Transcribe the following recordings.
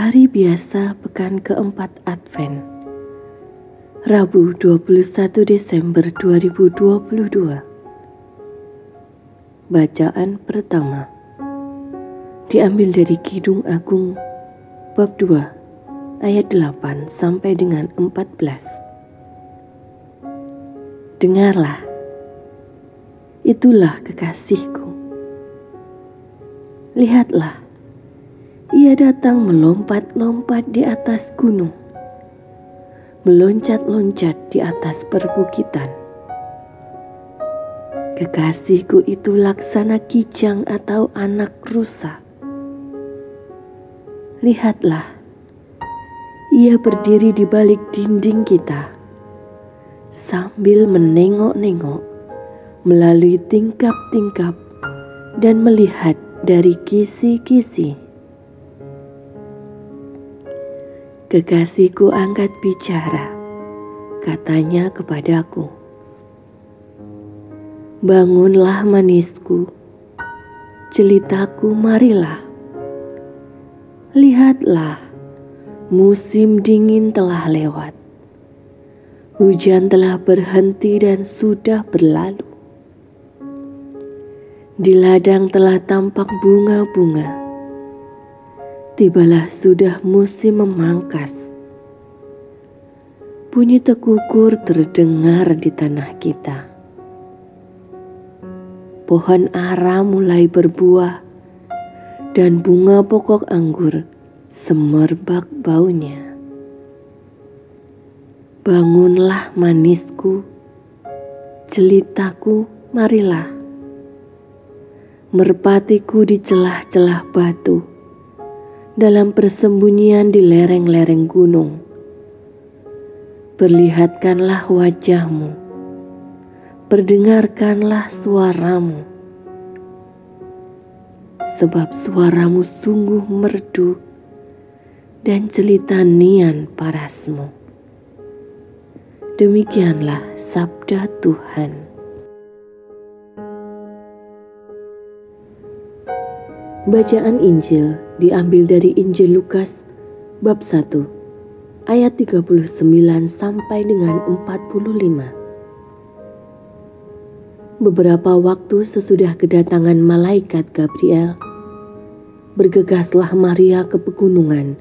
Hari biasa pekan keempat Advent Rabu 21 Desember 2022 Bacaan pertama. Diambil dari Kidung Agung bab 2 ayat 8 sampai dengan 14 Dengarlah. Itulah kekasihku. Lihatlah ia datang melompat-lompat di atas gunung, meloncat-loncat di atas perbukitan. Kekasihku itu laksana kijang atau anak rusa. Lihatlah, ia berdiri di balik dinding kita sambil menengok-nengok melalui tingkap-tingkap dan melihat dari kisi-kisi. Kekasihku angkat bicara, katanya kepadaku. Bangunlah manisku, celitaku marilah. Lihatlah, musim dingin telah lewat. Hujan telah berhenti dan sudah berlalu. Di ladang telah tampak bunga-bunga. Tibalah sudah musim memangkas. Bunyi tekukur terdengar di tanah kita. Pohon ara mulai berbuah dan bunga pokok anggur semerbak baunya. Bangunlah manisku, jelitaku, marilah merpatiku di celah-celah batu, dalam persembunyian di lereng-lereng gunung. Perlihatkanlah wajahmu, perdengarkanlah suaramu, sebab suaramu sungguh merdu dan celita nian parasmu. Demikianlah sabda Tuhan. Bacaan Injil diambil dari Injil Lukas bab 1 ayat 39 sampai dengan 45. Beberapa waktu sesudah kedatangan malaikat Gabriel, bergegaslah Maria ke pegunungan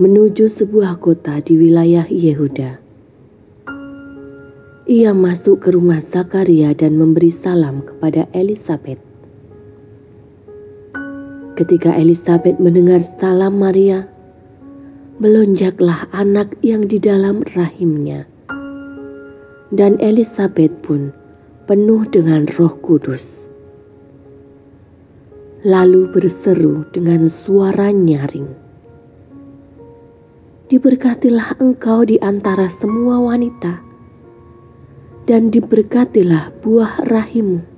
menuju sebuah kota di wilayah Yehuda. Ia masuk ke rumah Zakaria dan memberi salam kepada Elizabeth. Ketika Elizabeth mendengar salam Maria, melonjaklah anak yang di dalam rahimnya. Dan Elizabeth pun penuh dengan roh kudus. Lalu berseru dengan suara nyaring. Diberkatilah engkau di antara semua wanita, dan diberkatilah buah rahimmu.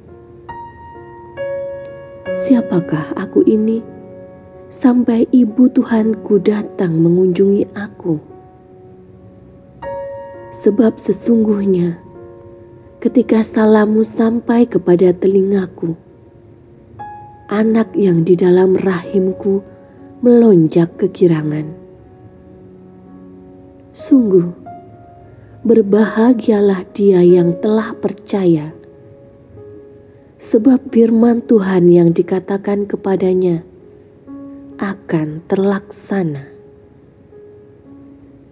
Siapakah aku ini sampai ibu Tuhanku datang mengunjungi aku? Sebab sesungguhnya ketika salammu sampai kepada telingaku, anak yang di dalam rahimku melonjak kekirangan. Sungguh, berbahagialah dia yang telah percaya sebab firman Tuhan yang dikatakan kepadanya akan terlaksana.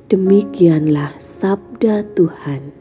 Demikianlah sabda Tuhan.